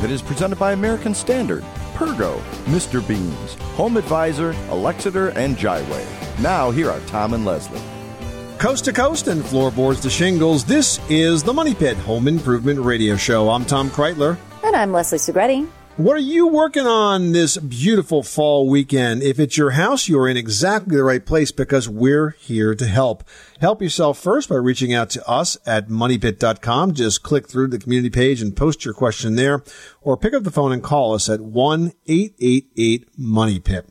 Pit. The Money Pit is presented by American Standard, Pergo, Mr. Beans, Home Advisor, Alexeter, and Jyway. Now, here are Tom and Leslie. Coast to coast and floorboards to shingles, this is the Money Pit Home Improvement Radio Show. I'm Tom Kraeutler. And I'm Leslie Segrete. What are you working on this beautiful fall weekend? If it's your house, you're in exactly the right place because we're here to help. Help yourself first by reaching out to us at moneypit.com. Just click through the community page and post your question there or pick up the phone and call us at 1-888-MONEYPIT.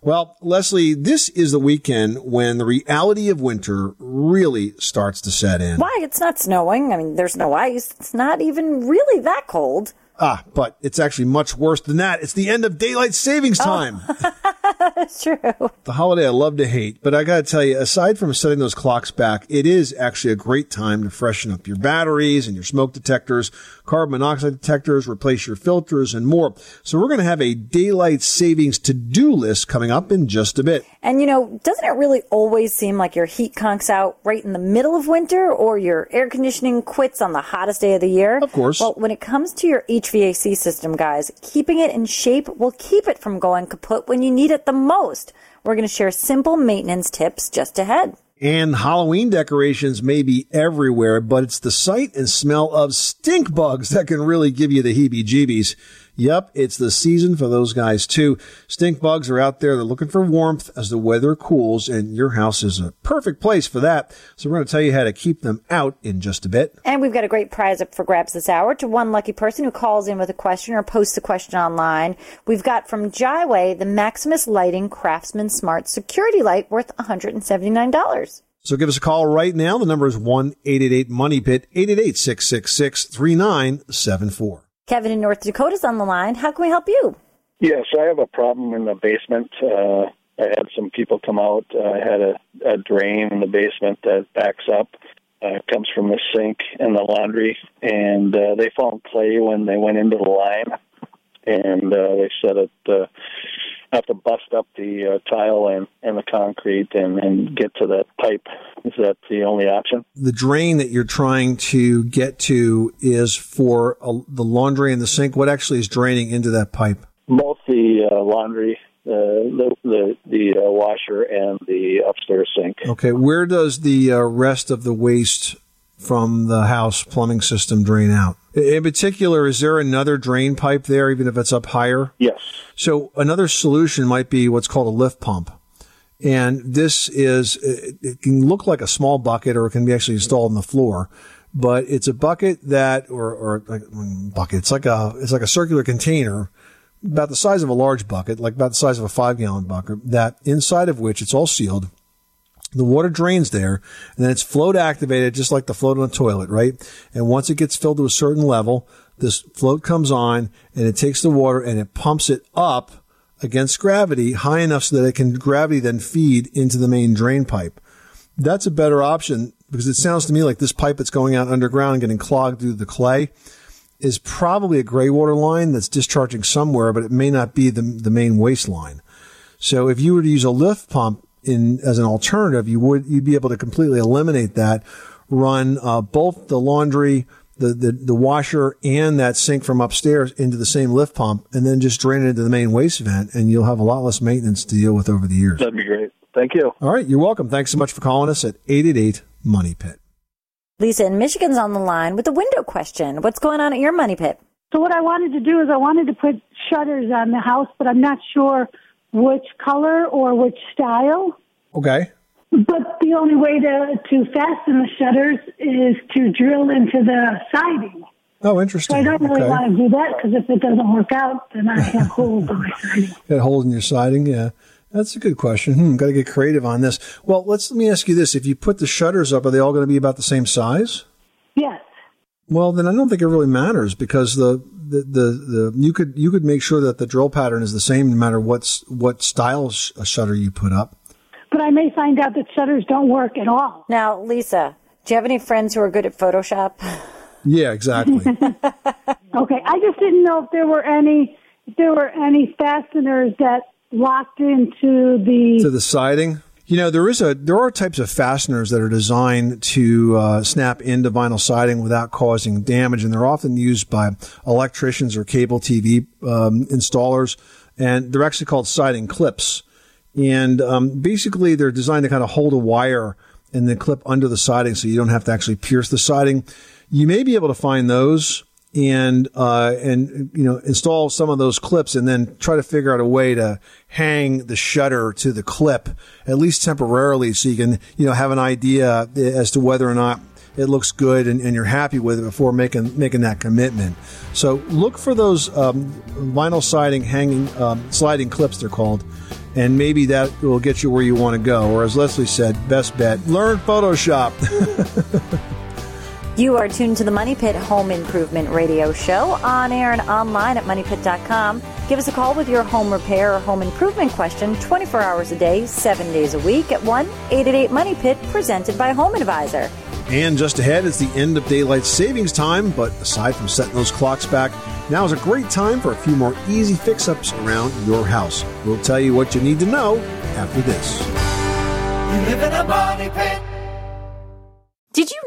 Well, Leslie, this is the weekend when the reality of winter really starts to set in. Why? It's not snowing. I mean, there's no ice. It's not even really that cold. Ah, but it's actually much worse than that. It's the end of daylight savings time. That's true. the holiday I love to hate, but I gotta tell you, aside from setting those clocks back, it is actually a great time to freshen up your batteries and your smoke detectors, carbon monoxide detectors, replace your filters and more. So we're gonna have a daylight savings to-do list coming up in just a bit. And you know, doesn't it really always seem like your heat conks out right in the middle of winter or your air conditioning quits on the hottest day of the year? Of course. Well, when it comes to your HVAC system, guys, keeping it in shape will keep it from going kaput when you need it the most. We're going to share simple maintenance tips just ahead. And Halloween decorations may be everywhere, but it's the sight and smell of stink bugs that can really give you the heebie-jeebies. Yep, it's the season for those guys too. Stink bugs are out there. They're looking for warmth as the weather cools, and your house is a perfect place for that. So we're going to tell you how to keep them out in just a bit. And we've got a great prize up for grabs this hour to one lucky person who calls in with a question or posts a question online. We've got from Jyway the Maximus Lighting Craftsman Smart Security Light worth $179. So give us a call right now. The number is 1-888-MONEY-PIT, 888-666-3974. Kevin in North Dakota's on the line. How can we help you? Yes, I have a problem in the basement. Uh, I had some people come out. Uh, I had a, a drain in the basement that backs up. Uh, comes from the sink and the laundry, and uh, they found clay when they went into the line, and uh, they said it uh, have to bust up the uh, tile and, and the concrete and, and get to that pipe. Is that the only option? The drain that you're trying to get to is for uh, the laundry and the sink. What actually is draining into that pipe? Both the uh, laundry, uh, the the, the uh, washer, and the upstairs sink. Okay, where does the uh, rest of the waste from the house plumbing system drain out? In particular, is there another drain pipe there, even if it's up higher? Yes. So another solution might be what's called a lift pump. And this is, it can look like a small bucket or it can be actually installed in the floor. But it's a bucket that, or, or like mm, bucket, it's like a, it's like a circular container about the size of a large bucket, like about the size of a five gallon bucket, that inside of which it's all sealed. The water drains there and then it's float activated, just like the float on a toilet, right? And once it gets filled to a certain level, this float comes on and it takes the water and it pumps it up against gravity high enough so that it can gravity then feed into the main drain pipe. That's a better option because it sounds to me like this pipe that's going out underground and getting clogged through the clay is probably a gray water line that's discharging somewhere, but it may not be the, the main waste line. So if you were to use a lift pump in as an alternative, you would you'd be able to completely eliminate that. Run uh, both the laundry, the, the the washer, and that sink from upstairs into the same lift pump, and then just drain it into the main waste vent, and you'll have a lot less maintenance to deal with over the years. That'd be great. Thank you. All right, you're welcome. Thanks so much for calling us at eight eight eight Money Pit. Lisa in Michigan's on the line with a window question. What's going on at your money pit? So what I wanted to do is I wanted to put shutters on the house, but I'm not sure which color or which style. Okay. But the only way to, to fasten the shutters is to drill into the siding. Oh, So interesting. I don't really okay. want to do that because if it doesn't work out, then I have holes in my siding. Got holes in your siding, yeah. That's a good question. Hmm, got to get creative on this. Well, let's let me ask you this: If you put the shutters up, are they all going to be about the same size? Yes. Well, then I don't think it really matters because the, the, the, the you could you could make sure that the drill pattern is the same no matter what's what style sh- a shutter you put up. But I may find out that shutters don't work at all. Now, Lisa, do you have any friends who are good at Photoshop? Yeah, exactly. Okay, I just didn't know if there were any if there were any fasteners that locked into the to the siding. You know, there is a there are types of fasteners that are designed to uh, snap into vinyl siding without causing damage, and they're often used by electricians or cable TV um, installers, and they're actually called siding clips. And um, basically, they're designed to kind of hold a wire and then clip under the siding, so you don't have to actually pierce the siding. You may be able to find those and uh, and you know install some of those clips and then try to figure out a way to hang the shutter to the clip at least temporarily so you can you know have an idea as to whether or not it looks good and, and you're happy with it before making making that commitment. So look for those um, vinyl siding hanging um, sliding clips they're called and maybe that will get you where you want to go or as leslie said best bet learn photoshop You are tuned to the Money Pit Home Improvement Radio Show on air and online at moneypit.com. Give us a call with your home repair or home improvement question 24 hours a day, 7 days a week at 1 888 Money Pit, presented by Home Advisor. And just ahead is the end of daylight savings time, but aside from setting those clocks back, now is a great time for a few more easy fix ups around your house. We'll tell you what you need to know after this. You live in a money pit.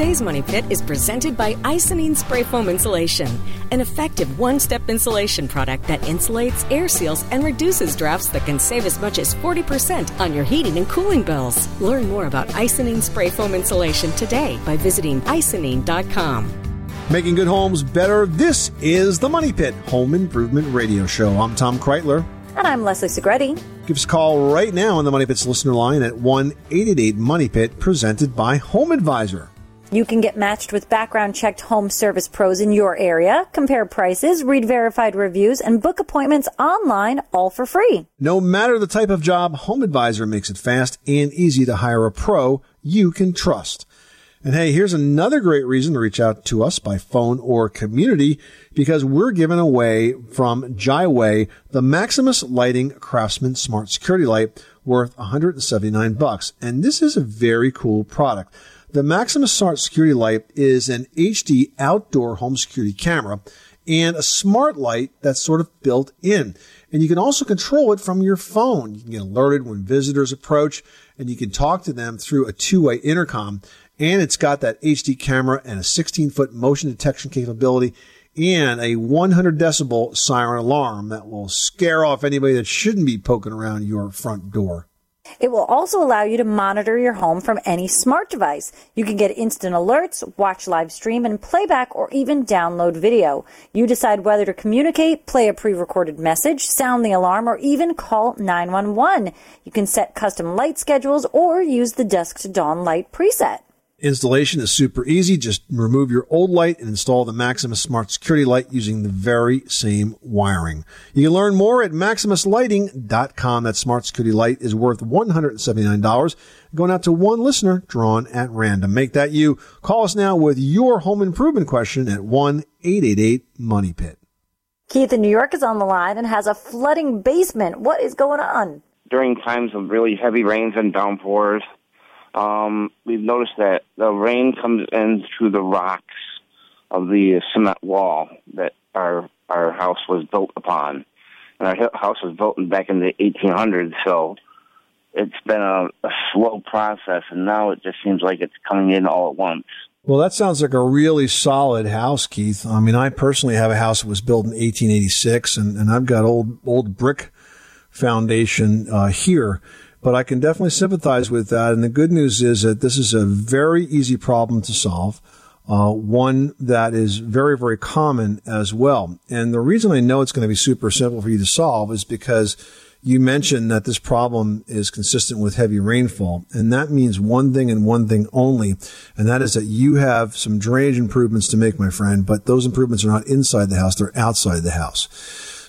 Today's Money Pit is presented by Icynene Spray Foam Insulation, an effective one step insulation product that insulates, air seals, and reduces drafts that can save as much as 40% on your heating and cooling bills. Learn more about Icynene Spray Foam Insulation today by visiting icynene.com. Making good homes better. This is the Money Pit Home Improvement Radio Show. I'm Tom Kraeutler. And I'm Leslie Segrete. Give us a call right now on the Money Pit's listener line at 1 888 Money Pit, presented by Home Advisor. You can get matched with background checked home service pros in your area, compare prices, read verified reviews, and book appointments online all for free. No matter the type of job, Home Advisor makes it fast and easy to hire a pro you can trust. And hey, here's another great reason to reach out to us by phone or community because we're giving away from Jaiway the Maximus Lighting Craftsman Smart Security Light worth 179 bucks. And this is a very cool product. The Maximus Smart Security Light is an HD outdoor home security camera and a smart light that's sort of built in. And you can also control it from your phone. You can get alerted when visitors approach and you can talk to them through a two-way intercom. And it's got that HD camera and a 16 foot motion detection capability and a 100 decibel siren alarm that will scare off anybody that shouldn't be poking around your front door. It will also allow you to monitor your home from any smart device. You can get instant alerts, watch live stream and playback, or even download video. You decide whether to communicate, play a pre-recorded message, sound the alarm, or even call 911. You can set custom light schedules or use the dusk to dawn light preset. Installation is super easy. Just remove your old light and install the Maximus Smart Security Light using the very same wiring. You can learn more at maximuslighting.com. That smart security light is worth $179. Going out to one listener drawn at random. Make that you. Call us now with your home improvement question at 1-888-MONEY-PIT. Keith in New York is on the line and has a flooding basement. What is going on? during times of really heavy rains and downpours, um, we've noticed that the rain comes in through the rocks of the cement wall that our our house was built upon. And our house was built back in the 1800s, so it's been a, a slow process, and now it just seems like it's coming in all at once. Well, that sounds like a really solid house, Keith. I mean, I personally have a house that was built in 1886 and, and I've got old, old brick foundation, uh, here, but I can definitely sympathize with that. And the good news is that this is a very easy problem to solve. Uh, one that is very, very common as well. And the reason I know it's going to be super simple for you to solve is because you mentioned that this problem is consistent with heavy rainfall. And that means one thing and one thing only. And that is that you have some drainage improvements to make, my friend, but those improvements are not inside the house. They're outside the house.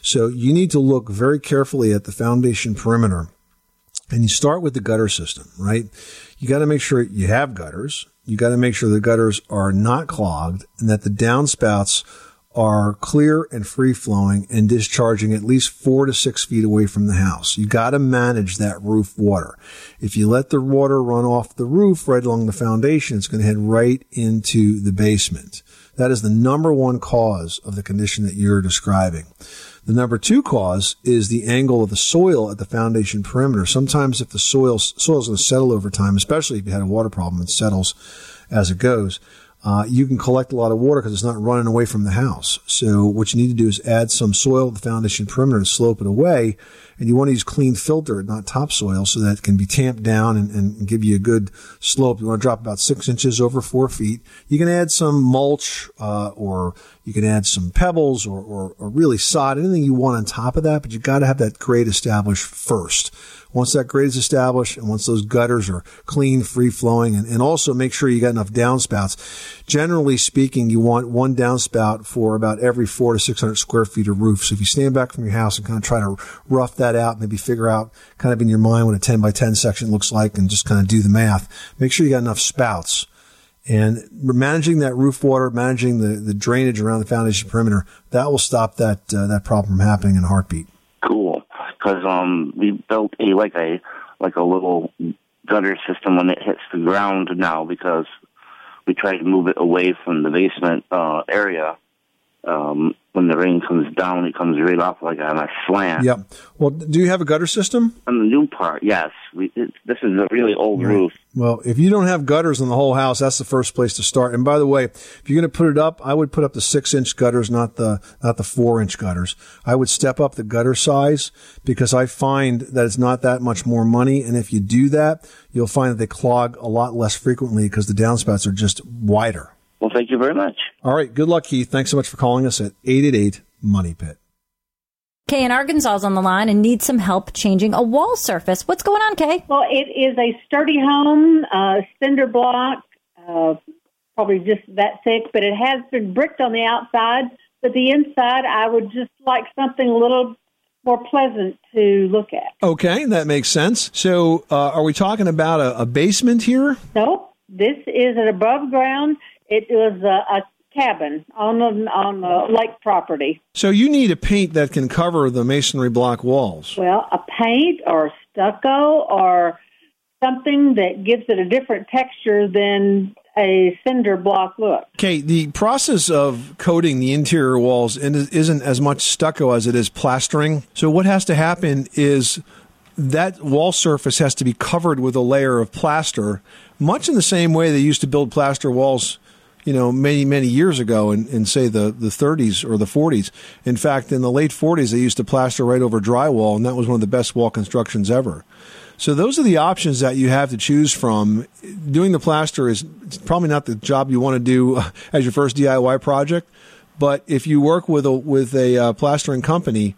So you need to look very carefully at the foundation perimeter and you start with the gutter system, right? You got to make sure you have gutters. You got to make sure the gutters are not clogged and that the downspouts are clear and free flowing and discharging at least four to six feet away from the house. You got to manage that roof water. If you let the water run off the roof right along the foundation, it's going to head right into the basement. That is the number one cause of the condition that you're describing. The number two cause is the angle of the soil at the foundation perimeter. Sometimes if the soil is going to settle over time, especially if you had a water problem, it settles as it goes. Uh, you can collect a lot of water because it's not running away from the house. So what you need to do is add some soil to the foundation perimeter and slope it away. And you want to use clean filter, not topsoil, so that it can be tamped down and, and give you a good slope. You want to drop about six inches over four feet. You can add some mulch, uh, or you can add some pebbles or, or, or really sod, anything you want on top of that, but you got to have that grade established first. Once that grade is established and once those gutters are clean, free flowing, and, and also make sure you got enough downspouts. Generally speaking, you want one downspout for about every four to 600 square feet of roof. So if you stand back from your house and kind of try to rough that out, maybe figure out kind of in your mind what a 10 by 10 section looks like and just kind of do the math, make sure you got enough spouts. And managing that roof water, managing the, the drainage around the foundation perimeter, that will stop that, uh, that problem from happening in a heartbeat. Cool, because um, we built a like a like a little gutter system when it hits the ground now because we try to move it away from the basement uh, area. Um, when the rain comes down, it comes right off like on a slant. Yep. Well, do you have a gutter system? On the new part, yes. We, it, this is a really old roof. Well, if you don't have gutters in the whole house, that's the first place to start. And by the way, if you're going to put it up, I would put up the six inch gutters, not the, not the four inch gutters. I would step up the gutter size because I find that it's not that much more money. And if you do that, you'll find that they clog a lot less frequently because the downspouts are just wider. Well, thank you very much. All right. Good luck, Keith. Thanks so much for calling us at 888 Money Pit. Kay in Arkansas is on the line and needs some help changing a wall surface. What's going on, Kay? Well, it is a sturdy home, uh, cinder block, uh, probably just that thick, but it has been bricked on the outside. But the inside, I would just like something a little more pleasant to look at. Okay. That makes sense. So, uh, are we talking about a, a basement here? No, this is an above ground. It was a, a cabin on a, on a lake property. So you need a paint that can cover the masonry block walls. Well, a paint or stucco or something that gives it a different texture than a cinder block look. Okay, the process of coating the interior walls isn't as much stucco as it is plastering. So what has to happen is that wall surface has to be covered with a layer of plaster, much in the same way they used to build plaster walls, you know, many, many years ago in, in say the, the 30s or the 40s. In fact, in the late 40s, they used to plaster right over drywall, and that was one of the best wall constructions ever. So those are the options that you have to choose from. Doing the plaster is probably not the job you want to do as your first DIY project, but if you work with a with a uh, plastering company,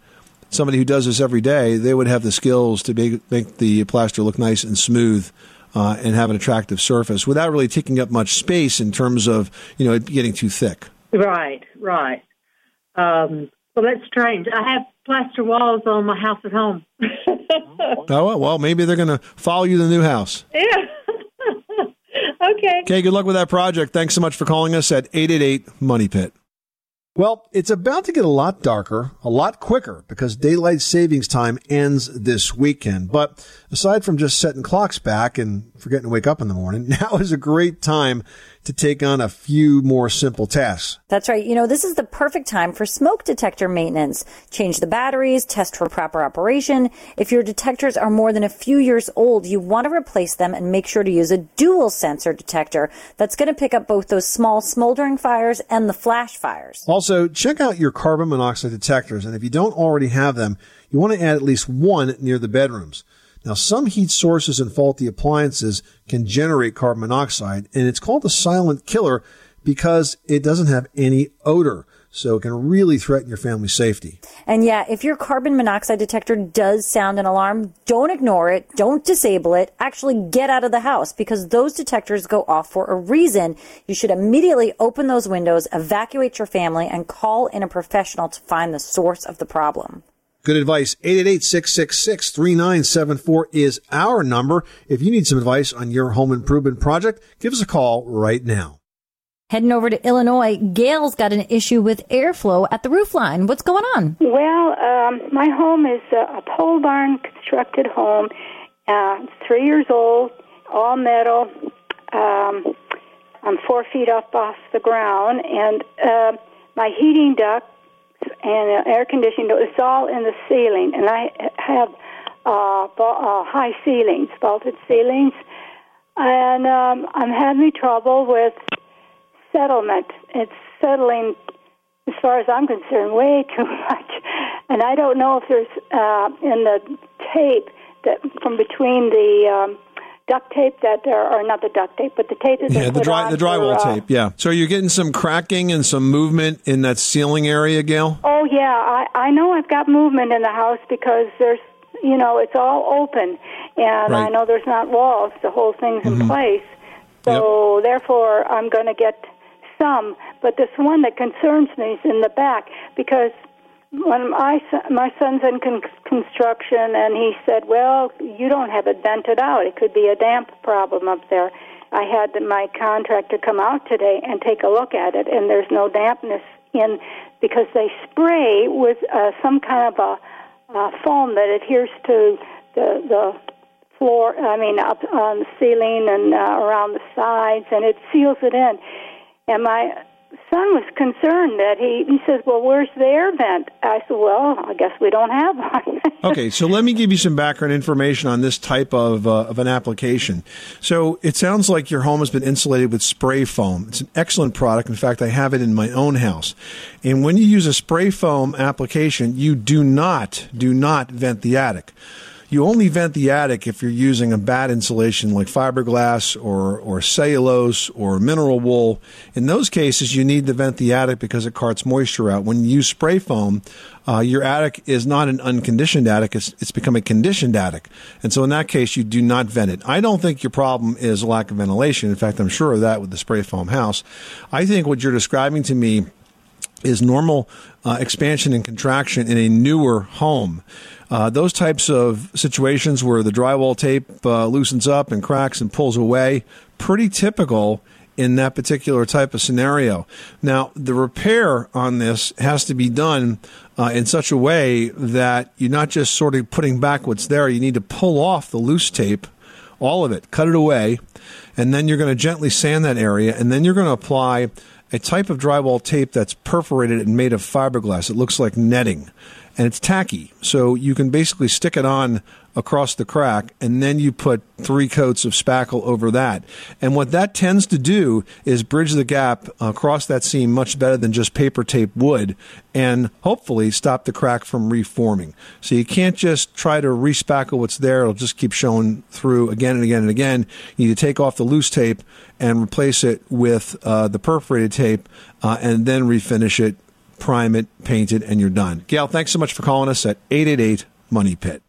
somebody who does this every day, they would have the skills to make, make the plaster look nice and smooth. Uh, and have an attractive surface without really taking up much space in terms of you know it getting too thick. Right, right. Um, well, that's strange. I have plaster walls on my house at home. Oh well, well maybe they're going to follow you to the new house. Yeah. okay. Okay, good luck with that project. Thanks so much for calling us at 888 Money Pit. Well, it's about to get a lot darker, a lot quicker, because daylight savings time ends this weekend. But aside from just setting clocks back and forgetting to wake up in the morning, now is a great time to take on a few more simple tasks. That's right. You know, this is the perfect time for smoke detector maintenance. Change the batteries, test for proper operation. If your detectors are more than a few years old, you want to replace them and make sure to use a dual sensor detector that's going to pick up both those small smoldering fires and the flash fires. Also, check out your carbon monoxide detectors. And if you don't already have them, you want to add at least one near the bedrooms. Now, some heat sources and faulty appliances can generate carbon monoxide, and it's called the silent killer because it doesn't have any odor. So it can really threaten your family's safety. And yeah, if your carbon monoxide detector does sound an alarm, don't ignore it. Don't disable it. Actually get out of the house because those detectors go off for a reason. You should immediately open those windows, evacuate your family, and call in a professional to find the source of the problem. Good advice. 888-666-3974 is our number. If you need some advice on your home improvement project, give us a call right now. Heading over to Illinois, Gail's got an issue with airflow at the roof line. What's going on? Well, um, my home is a, a pole barn constructed home. Uh, it's three years old, all metal. Um, I'm four feet up off the ground, and uh, my heating duct and uh, air conditioning. It's all in the ceiling, and I have uh, uh, high ceilings, vaulted ceilings, and um, I'm having trouble with settlement. It's settling, as far as I'm concerned, way too much, and I don't know if there's uh, in the tape that from between the um, duct tape that are, or not the duct tape, but the tape that Yeah, the dry the drywall for, uh, tape. Yeah. So you're getting some cracking and some movement in that ceiling area, Gail. Oh yeah, I I know I've got movement in the house because there's you know it's all open, and I know there's not walls The whole things Mm-hmm. in place. So therefore, I'm going to get some. But this one that concerns me is in the back because when my son, my son's in con- construction, and he said, "Well, you don't have it vented out. It could be a damp problem up there." I had my contractor come out today and take a look at it, and there's no dampness in because they spray with uh, some kind of a uh, foam that adheres to the the floor. I mean, up on the ceiling and uh, around the sides, and it seals it in. And my son was concerned that he he says, "Well, where's the air vent?" I said, "Well, I guess we don't have one." Okay, so let me give you some background information on this type of uh, of an application. So it sounds like your home has been insulated with spray foam. It's an excellent product. In fact, I have it in my own house. And when you use a spray foam application, you do not do not vent the attic. You only vent the attic if you're using a bad insulation like fiberglass or, or cellulose or mineral wool. In those cases, you need to vent the attic because it carts moisture out. When you use spray foam, uh, your attic is not an unconditioned attic, it's, it's become a conditioned attic. And so in that case, you do not vent it. I don't think your problem is lack of ventilation. In fact, I'm sure of that with the spray foam house. I think what you're describing to me is normal uh, expansion and contraction in a newer home. Uh, those types of situations where the drywall tape uh, loosens up and cracks and pulls away, pretty typical in that particular type of scenario. Now, the repair on this has to be done uh, in such a way that you're not just sort of putting back what's there. You need to pull off the loose tape, all of it, cut it away, and then you're going to gently sand that area, and then you're going to apply a type of drywall tape that's perforated and made of fiberglass. It looks like netting. and it's tacky. So you can basically stick it on across the crack and then you put three coats of spackle over that. And what that tends to do is bridge the gap across that seam much better than just paper tape would and hopefully stop the crack from reforming. So you can't just try to respackle what's there. It'll just keep showing through again and again and again. You need to take off the loose tape and replace it with uh, the perforated tape uh, and then refinish it, prime it, paint it, and you're done. Gail, thanks so much for calling us at 888 Money Pit.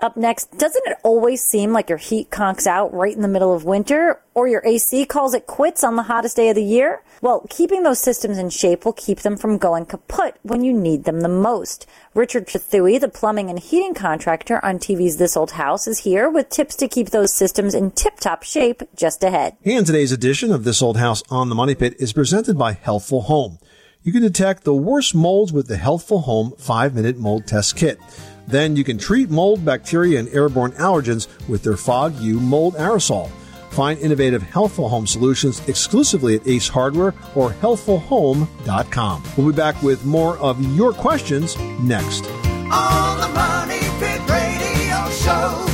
Up next, doesn't it always seem like your heat conks out right in the middle of winter? Or your AC calls it quits on the hottest day of the year? Well, keeping those systems in shape will keep them from going kaput when you need them the most. Richard Trethewey, the plumbing and heating contractor on TV's This Old House, is here with tips to keep those systems in tip-top shape just ahead. And today's edition of This Old House on the Money Pit is presented by Healthful Home. You can detect the worst molds with the Healthful Home 5-minute mold test kit. Then you can treat mold, bacteria, and airborne allergens with their Fog U mold aerosol. Find innovative Healthful Home solutions exclusively at Ace Hardware or healthfulhome.com. We'll be back with more of your questions next. On the Money Pit Radio Show.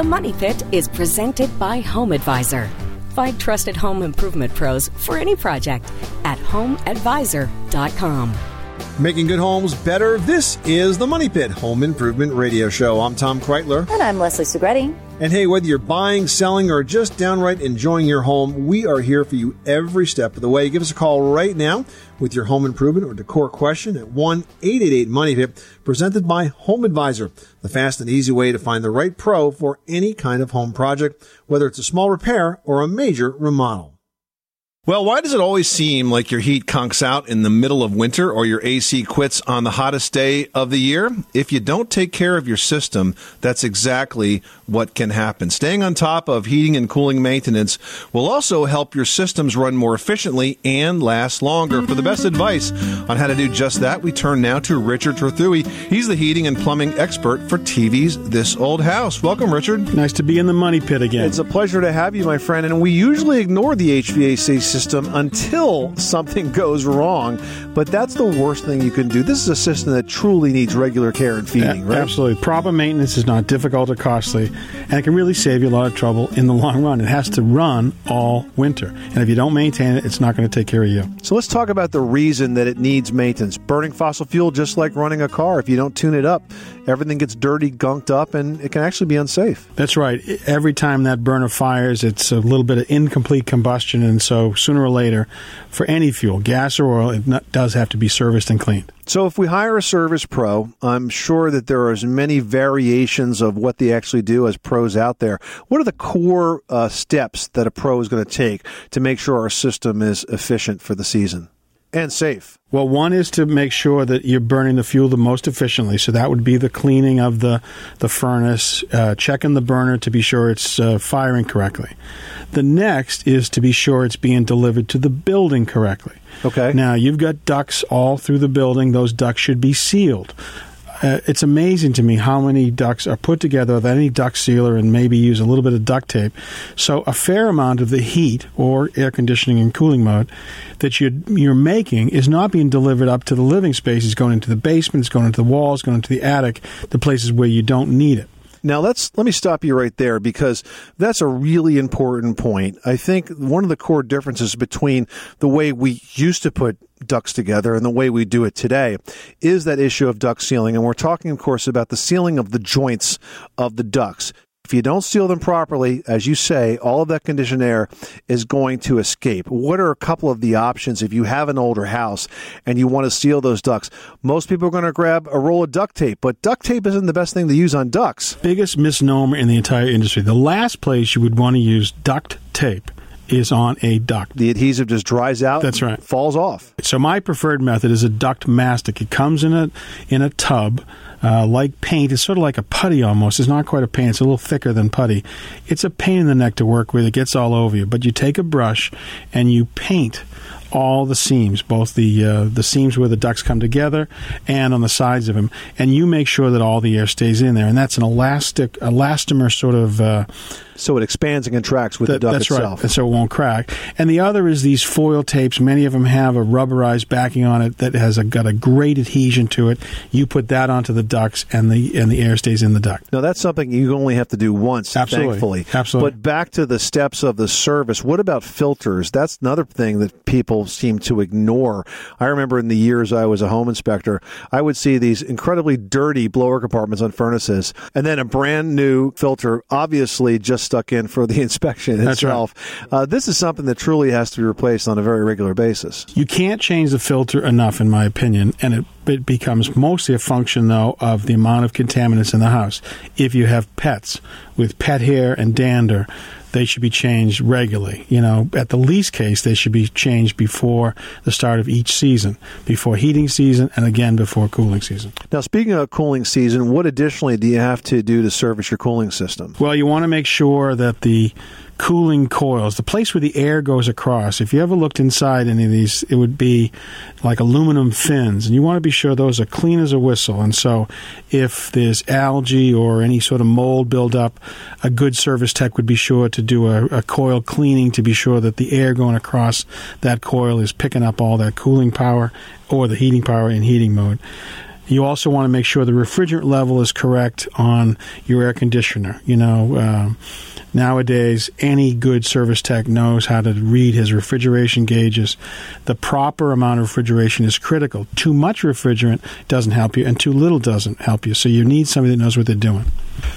The Money Pit is presented by Home Advisor. Find trusted home improvement pros for any project at homeadvisor.com. Making good homes better. This is the Money Pit Home Improvement Radio Show. I'm Tom Kraeutler. And I'm Leslie Segrete. And hey, whether you're buying, selling, or just downright enjoying your home, we are here for you every step of the way. Give us a call right now with your home improvement or decor question at 1 888 Money Pit, presented by Home Advisor, the fast and easy way to find the right pro for any kind of home project, whether it's a small repair or a major remodel. Well, why does it always seem like your heat conks out in the middle of winter or your AC quits on the hottest day of the year? If you don't take care of your system, that's exactly what can happen. Staying on top of heating and cooling maintenance will also help your systems run more efficiently and last longer. For the best advice on how to do just that, we turn now to Richard Trethewey. He's the heating and plumbing expert for TV's This Old House. Welcome, Richard. Nice to be in the money pit again. It's a pleasure to have you, my friend. And we usually ignore the HVAC system system until something goes wrong. But that's the worst thing you can do. This is a system that truly needs regular care and feeding, A- right? Absolutely. Proper maintenance is not difficult or costly, and it can really save you a lot of trouble in the long run. It has to run all winter. And if you don't maintain it, it's not going to take care of you. So let's talk about the reason that it needs maintenance. Burning fossil fuel, just like running a car, if you don't tune it up, everything gets dirty, gunked up, and it can actually be unsafe. That's right. Every time that burner fires, it's a little bit of incomplete combustion, and so sooner or later, for any fuel, gas or oil, it not, does have to be serviced and cleaned. So if we hire a service pro, I'm sure that there are as many variations of what they actually do as pros out there. What are the core uh, steps that a pro is going to take to make sure our system is efficient for the season and safe? Well, one is to make sure that you're burning the fuel the most efficiently. So that would be the cleaning of the the furnace, uh, checking the burner to be sure it's uh, firing correctly. The next is to be sure it's being delivered to the building correctly. Okay. Now you've got ducts all through the building. Those ducts should be sealed. Uh, it's amazing to me how many ducts are put together with any duct sealer and maybe use a little bit of duct tape. So a fair amount of the heat or air conditioning and cooling mode that you're, you're making is not being delivered up to the living space. It's going into the basement, it's going into the walls, going into the attic, the places where you don't need it. Now let's let me stop you right there because that's a really important point. I think one of the core differences between the way we used to put ducts together and the way we do it today is that issue of duct sealing and we're talking of course about the sealing of the joints of the ducts. If you don't seal them properly, as you say, all of that conditioned air is going to escape. What are a couple of the options if you have an older house and you want to seal those ducts? Most people are going to grab a roll of duct tape, but duct tape isn't the best thing to use on ducts. Biggest misnomer in the entire industry. The last place you would want to use duct tape is on a duct. The adhesive just dries out. That's right. Falls off. So my preferred method is a duct mastic. It comes in a in a tub. Uh, like paint, it's sort of like a putty almost. It's not quite a paint; it's a little thicker than putty. It's a pain in the neck to work with. It gets all over you. But you take a brush and you paint all the seams, both the uh, the seams where the ducts come together and on the sides of them, and you make sure that all the air stays in there. And that's an elastic, elastomer sort of. Uh, so it expands and contracts with that, the duct that's itself. right, and so it won't crack. And the other is these foil tapes. Many of them have a rubberized backing on it that has a, got a great adhesion to it. You put that onto the ducts, and the and the air stays in the duct. Now that's something you only have to do once, Absolutely. thankfully. Absolutely. But back to the steps of the service. What about filters? That's another thing that people seem to ignore. I remember in the years I was a home inspector, I would see these incredibly dirty blower compartments on furnaces, and then a brand new filter, obviously just stuck in for the inspection That's right. itself. Uh, this is something that truly has to be replaced on a very regular basis. You can't change the filter enough, in my opinion, and it, it becomes mostly a function, though, of the amount of contaminants in the house. If you have pets with pet hair and dander, they should be changed regularly. You know, at the least case, they should be changed before the start of each season, before heating season, and again before cooling season. Now, speaking of cooling season, what additionally do you have to do to service your cooling system? Well, you want to make sure that the cooling coils, the place where the air goes across, if you ever looked inside any of these, it would be like aluminum fins. And you want to be sure those are clean as a whistle. And so if there's algae or any sort of mold buildup, a good service tech would be sure to do a, a coil cleaning to be sure that the air going across that coil is picking up all that cooling power or the heating power in heating mode. You also want to make sure the refrigerant level is correct on your air conditioner. You know, um, nowadays any good service tech knows how to read his refrigeration gauges. The proper amount of refrigeration is critical. Too much refrigerant doesn't help you, and too little doesn't help you. So you need somebody that knows what they're doing.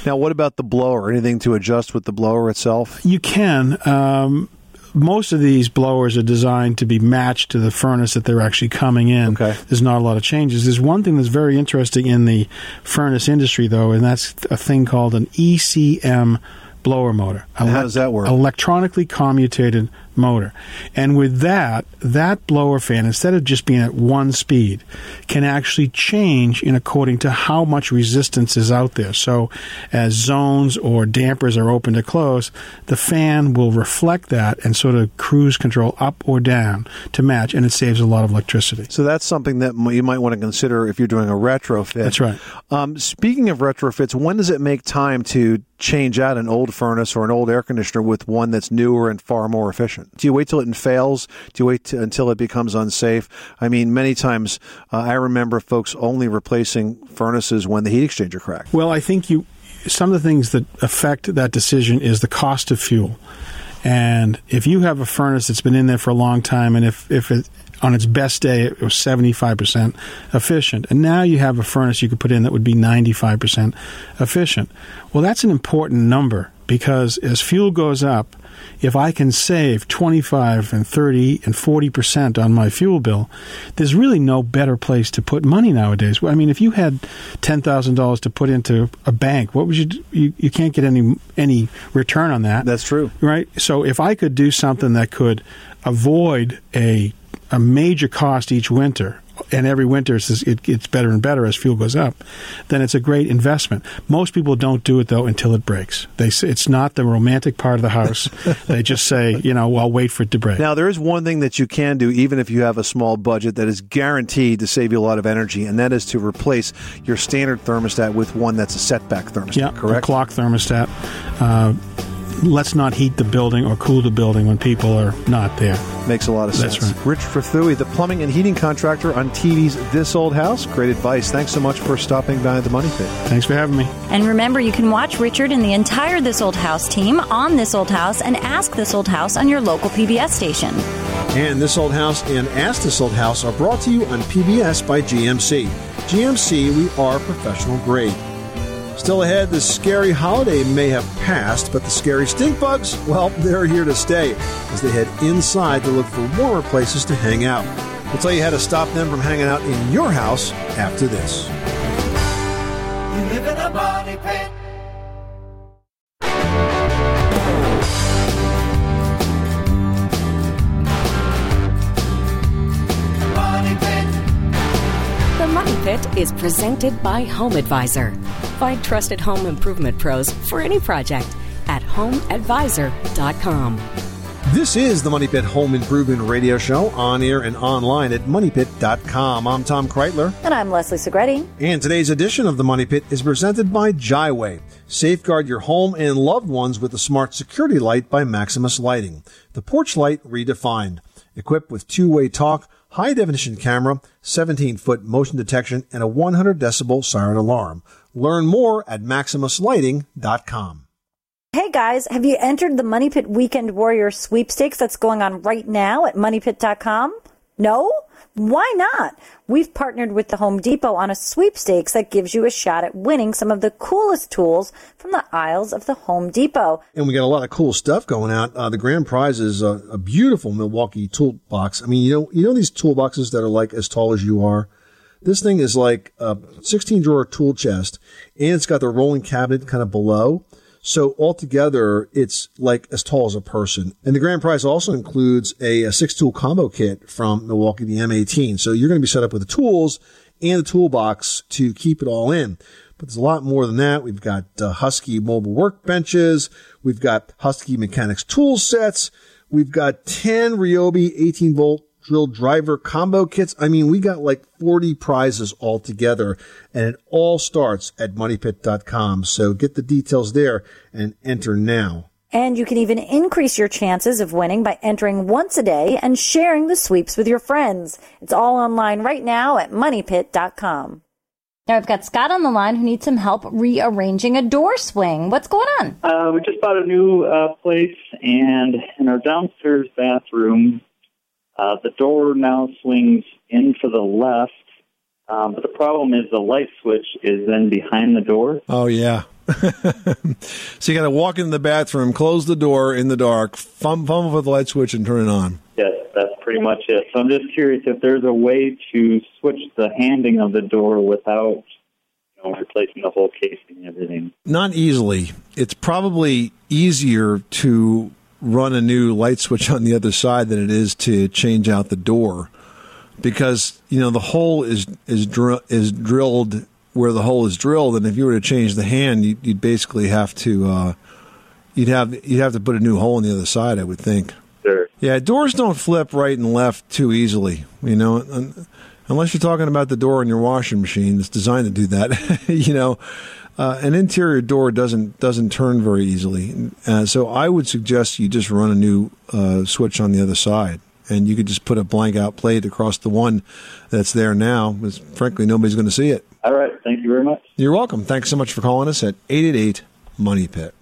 Now, what about the blower? Anything to adjust with the blower itself? You can. Um, most of these blowers are designed to be matched to the furnace that they're actually coming in. Okay. There's not a lot of changes. There's one thing that's very interesting in the furnace industry, though, and that's a thing called an ECM blower motor. And how does that work? Electronically commutated motor. And with that, that blower fan, instead of just being at one speed, can actually change in according to how much resistance is out there. So as zones or dampers are open to close, the fan will reflect that and sort of cruise control up or down to match, and it saves a lot of electricity. So that's something that you might want to consider if you're doing a retrofit. That's right. Um, speaking of retrofits, when does it make time to change out an old furnace or an old air conditioner with one that's newer and far more efficient? Do you wait till it fails? Do you wait until it becomes unsafe? I mean, many times uh, I remember folks only replacing furnaces when the heat exchanger cracked. Well, I think you some of the things that affect that decision is the cost of fuel. And if you have a furnace that's been in there for a long time, and if, if it, on its best day it was 75% efficient, and now you have a furnace you could put in that would be 95% efficient, well, that's an important number because as fuel goes up, if I can save 25 and 30 and 40% on my fuel bill, there's really no better place to put money nowadays. I mean, if you had $10,000 to put into a bank, what would you, do? you you can't get any any return on that. That's true. Right? So if I could do something that could avoid a a major cost each winter and every winter it's, it gets better and better as fuel goes up, then it's a great investment. Most people don't do it though until it breaks. They say it's not the romantic part of the house. they just say, you know, well, wait for it to break. Now, there is one thing that you can do, even if you have a small budget, that is guaranteed to save you a lot of energy, and that is to replace your standard thermostat with one that's a setback thermostat. yeah, correct. Clock thermostat. Uh, let's not heat the building or cool the building when people are not there. Makes a lot of sense. That's right. Rich Trethewey, the plumbing and heating contractor on TV's This Old House. Great advice. Thanks so much for stopping by the Money Pit. Thanks for having me. And remember, you can watch Richard and the entire This Old House team on This Old House and Ask This Old House on your local PBS station. And This Old House and Ask This Old House are brought to you on PBS by GMC. GMC, we are professional grade. Still ahead, the scary holiday may have passed, but the scary stink bugs, well, they're here to stay as they head inside to look for warmer places to hang out. We'll tell you how to stop them from hanging out in your house after this. You live in a money pit. The Money Pit is presented by Home Advisor. Find trusted home improvement pros for any project at homeadvisor.com. This is the Money Pit Home Improvement Radio Show on air and online at moneypit.com. I'm Tom Kraeutler. And I'm Leslie Segrete. And today's edition of the Money Pit is presented by Jyway. Safeguard your home and loved ones with the smart security light by Maximus Lighting. The porch light redefined. Equipped with two-way talk, high definition camera, 17 foot motion detection, and a 100 decibel siren alarm. Learn more at maximuslighting.com. Hey guys, have you entered the Money Pit Weekend Warrior sweepstakes that's going on right now at moneypit.com? No? Why not? We've partnered with the Home Depot on a sweepstakes that gives you a shot at winning some of the coolest tools from the aisles of the Home Depot. And we got a lot of cool stuff going out. Uh, the grand prize is a, a beautiful Milwaukee toolbox. I mean, you know, you know these toolboxes that are like as tall as you are. This thing is like a 16 drawer tool chest, and it's got the rolling cabinet kind of below. So altogether, it's like as tall as a person. And the grand prize also includes a, a six tool combo kit from Milwaukee, the M18. So you're going to be set up with the tools and the toolbox to keep it all in. But there's a lot more than that. We've got uh, Husky mobile workbenches. We've got Husky mechanics tool sets. We've got 10 Ryobi 18 volt drill driver combo kits. I mean, we got like 40 prizes all together and it all starts at moneypit.com. So get the details there and enter now. And you can even increase your chances of winning by entering once a day and sharing the sweeps with your friends. It's all online right now at moneypit.com. Now I've got Scott on the line who needs some help rearranging a door swing. What's going on? Uh, we just bought a new uh, place, and in our downstairs bathroom, uh, the door now swings in to the left. Um, but the problem is the light switch is then behind the door. Oh, yeah. so you got to walk in the bathroom, close the door in the dark, fum- fumble with the light switch, and turn it on. Yes, that's pretty much it. So I'm just curious if there's a way to switch the handing of the door without you know, replacing the whole casing and everything. Not easily. It's probably easier to run a new light switch on the other side than it is to change out the door because you know the hole is is dr- is drilled where the hole is drilled and if you were to change the hand you'd, you'd basically have to uh, you'd have you'd have to put a new hole on the other side I would think Sure. yeah doors don't flip right and left too easily you know Unless you're talking about the door in your washing machine, it's designed to do that. you know, uh, an interior door doesn't doesn't turn very easily. Uh, so I would suggest you just run a new uh, switch on the other side, and you could just put a blank out plate across the one that's there now. Because frankly, nobody's going to see it. All right. Thank you very much. You're welcome. Thanks so much for calling us at eight eight eight Money Pit.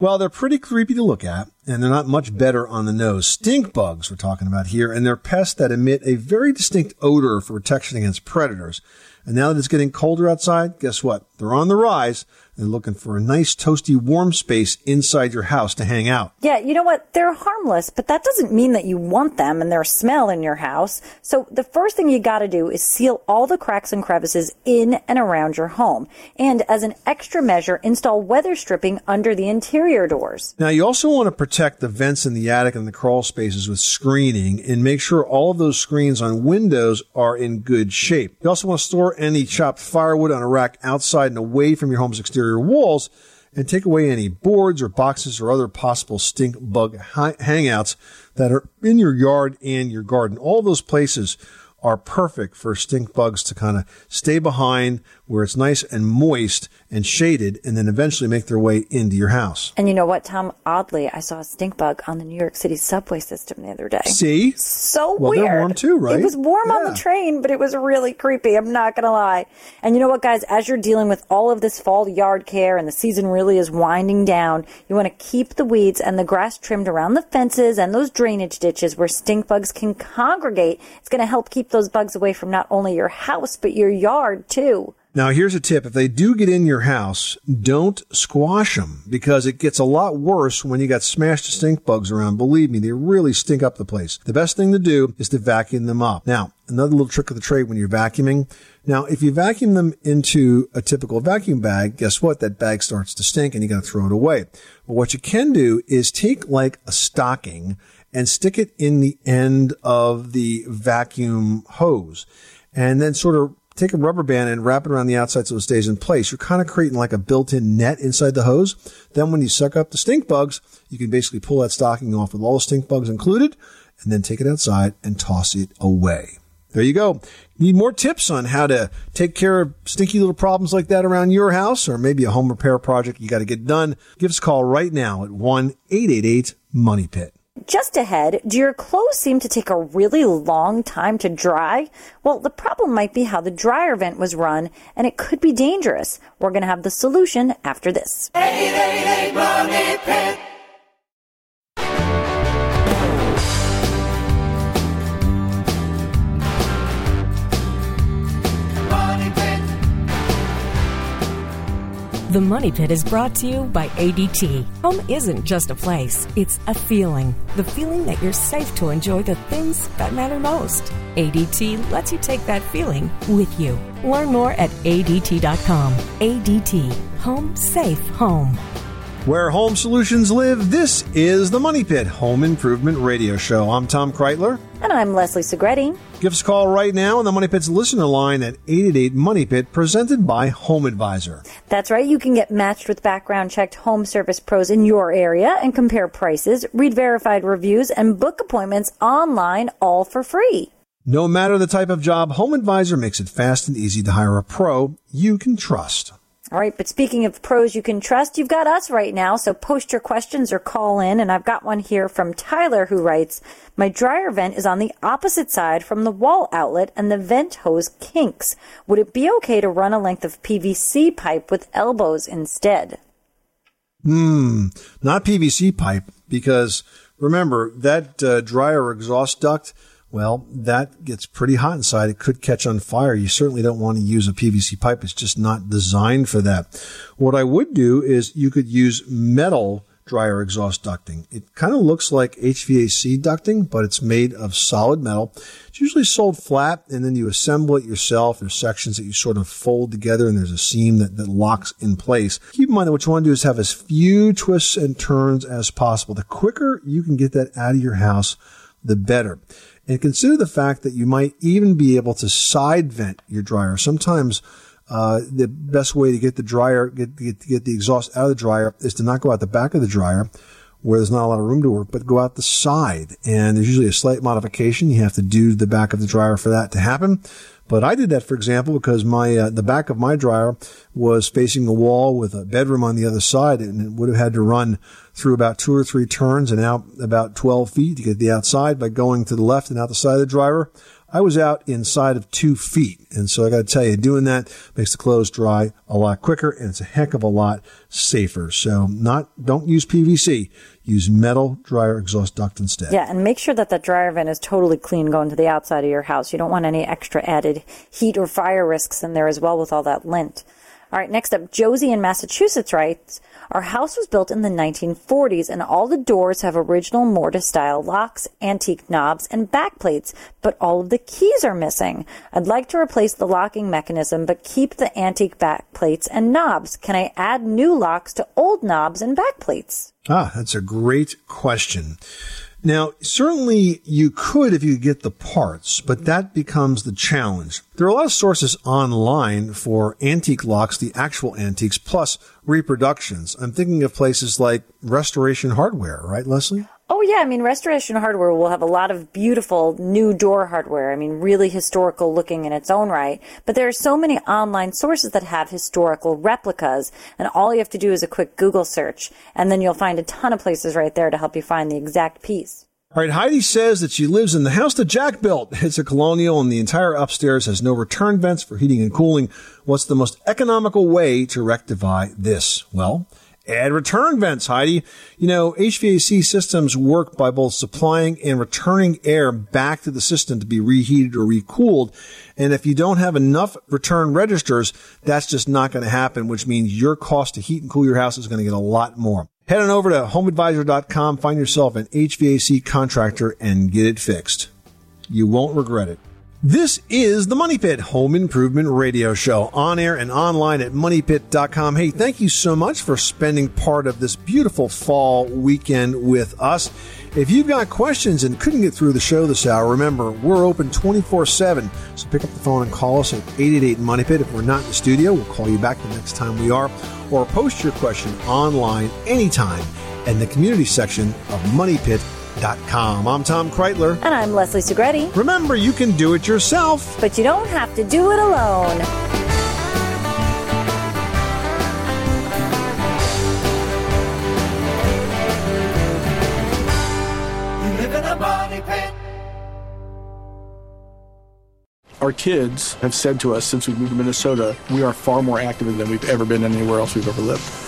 Well, they're pretty creepy to look at, and they're not much better on the nose. Stink bugs we're talking about here, and they're pests that emit a very distinct odor for protection against predators. And now that it's getting colder outside, guess what? They're on the rise. They're looking for a nice, toasty, warm space inside your house to hang out. Yeah, you know what? They're harmless, but that doesn't mean that you want them and their smell in your house. So the first thing you gotta do is seal all the cracks and crevices in and around your home. And as an extra measure, install weather stripping under the interior doors. Now, you also want to protect the vents in the attic and the crawl spaces with screening and make sure all of those screens on windows are in good shape. You also want to store any chopped firewood on a rack outside and away from your home's exterior walls and take away any boards or boxes or other possible stink bug hangouts that are in your yard and your garden. All those places are perfect for stink bugs to kind of stay behind where it's nice and moist and shaded and then eventually make their way into your house. And you know what, Tom? Oddly, I saw a stink bug on the New York City subway system the other day. See? So Well, weird. they're warm too, right? It was warm on the train, but it was really creepy. I'm not going to lie. And you know what, guys? As you're dealing with all of this fall yard care and the season really is winding down, you want to keep the weeds and the grass trimmed around the fences and those drainage ditches where stink bugs can congregate. It's going to help keep those bugs away from not only your house, but your yard too. Now, here's a tip. If they do get in your house, don't squash them because it gets a lot worse when you got smashed stink bugs around. Believe me, they really stink up the place. The best thing to do is to vacuum them up. Now, another little trick of the trade when you're vacuuming. Now, if you vacuum them into a typical vacuum bag, guess what? That bag starts to stink and you got to throw it away. But what you can do is take like a stocking and stick it in the end of the vacuum hose and then sort of take a rubber band and wrap it around the outside so it stays in place. You're kind of creating like a built-in net inside the hose. Then when you suck up the stink bugs, you can basically pull that stocking off with all the stink bugs included and then take it outside and toss it away. There you go. Need more tips on how to take care of stinky little problems like that around your house or maybe a home repair project you got to get done? Give us a call right now at 1-888-MONEY-PIT. Just ahead, do your clothes seem to take a really long time to dry? Well, the problem might be how the dryer vent was run, and it could be dangerous. We're going to have the solution after this. 888 Money Pit. The Money Pit is brought to you by ADT. Home isn't just a place, it's a feeling. The feeling that you're safe to enjoy the things that matter most. ADT lets you take that feeling with you. Learn more at ADT.com. ADT. Home safe home. Where home solutions live, this is the Money Pit Home Improvement Radio Show. I'm Tom Kraeutler. And I'm Leslie Segrete. Give us a call right now on the Money Pit's listener line at 888 Money Pit, presented by Home Advisor. That's right. You can get matched with background checked home service pros in your area and compare prices, read verified reviews, and book appointments online all for free. No matter the type of job, Home Advisor makes it fast and easy to hire a pro you can trust. All right, but speaking of pros you can trust, you've got us right now, so post your questions or call in. And I've got one here from Tyler who writes, My dryer vent is on the opposite side from the wall outlet and the vent hose kinks. Would it be okay to run a length of PVC pipe with elbows instead? Hmm, not PVC pipe, because remember that uh, dryer exhaust duct, well, that gets pretty hot inside. It could catch on fire. You certainly don't want to use a PVC pipe. It's just not designed for that. What I would do is you could use metal dryer exhaust ducting. It kind of looks like HVAC ducting, but it's made of solid metal. It's usually sold flat and then you assemble it yourself. There's sections that you sort of fold together and there's a seam that, that locks in place. Keep in mind that what you want to do is have as few twists and turns as possible. The quicker you can get that out of your house, the better. And consider the fact that you might even be able to side vent your dryer. Sometimes uh, the best way to get the dryer, get, get, get the exhaust out of the dryer is to not go out the back of the dryer where there's not a lot of room to work, but go out the side. And there's usually a slight modification you have to do to the back of the dryer for that to happen. But I did that, for example, because my uh, the back of my dryer was facing the wall with a bedroom on the other side, and it would have had to run through about two or three turns and out about 12 feet to get the outside by going to the left and out the side of the dryer. I was out inside of two feet. And so I got to tell you, doing that makes the clothes dry a lot quicker and it's a heck of a lot safer. So not, don't use PVC. Use metal dryer exhaust duct instead. Yeah, and make sure that that dryer vent is totally clean going to the outside of your house. You don't want any extra added heat or fire risks in there as well with all that lint. All right, next up, Josie in Massachusetts writes, Our house was built in the 1940s and all the doors have original mortise style locks, antique knobs, and backplates, but all of the keys are missing. I'd like to replace the locking mechanism but keep the antique backplates and knobs. Can I add new locks to old knobs and backplates? Ah, that's a great question. Now, certainly you could if you get the parts, but that becomes the challenge. There are a lot of sources online for antique locks, the actual antiques, plus reproductions. I'm thinking of places like Restoration Hardware, right, Leslie? Oh yeah, I mean Restoration Hardware will have a lot of beautiful new door hardware. I mean really historical looking in its own right. But there are so many online sources that have historical replicas and all you have to do is a quick Google search and then you'll find a ton of places right there to help you find the exact piece. All right, Heidi says that she lives in the house that Jack built. It's a colonial and the entire upstairs has no return vents for heating and cooling. What's the most economical way to rectify this? Well, add return vents, Heidi. You know, HVAC systems work by both supplying and returning air back to the system to be reheated or recooled. And if you don't have enough return registers, that's just not going to happen, which means your cost to heat and cool your house is going to get a lot more. Head on over to homeadvisor.com, find yourself an HVAC contractor and get it fixed. You won't regret it. This is the Money Pit Home Improvement Radio Show on air and online at moneypit.com. Hey, thank you so much for spending part of this beautiful fall weekend with us. If you've got questions and couldn't get through the show this hour, remember, we're open 24 7. So pick up the phone and call us at 888 Money Pit. If we're not in the studio, we'll call you back the next time we are. Or post your question online anytime in the community section of moneypit.com. I'm Tom Kraeutler. And I'm Leslie Segrete. Remember, you can do it yourself. But you don't have to do it alone. You live in a money pit. Our kids have said to us since we moved to Minnesota, we are far more active than we've ever been anywhere else we've ever lived.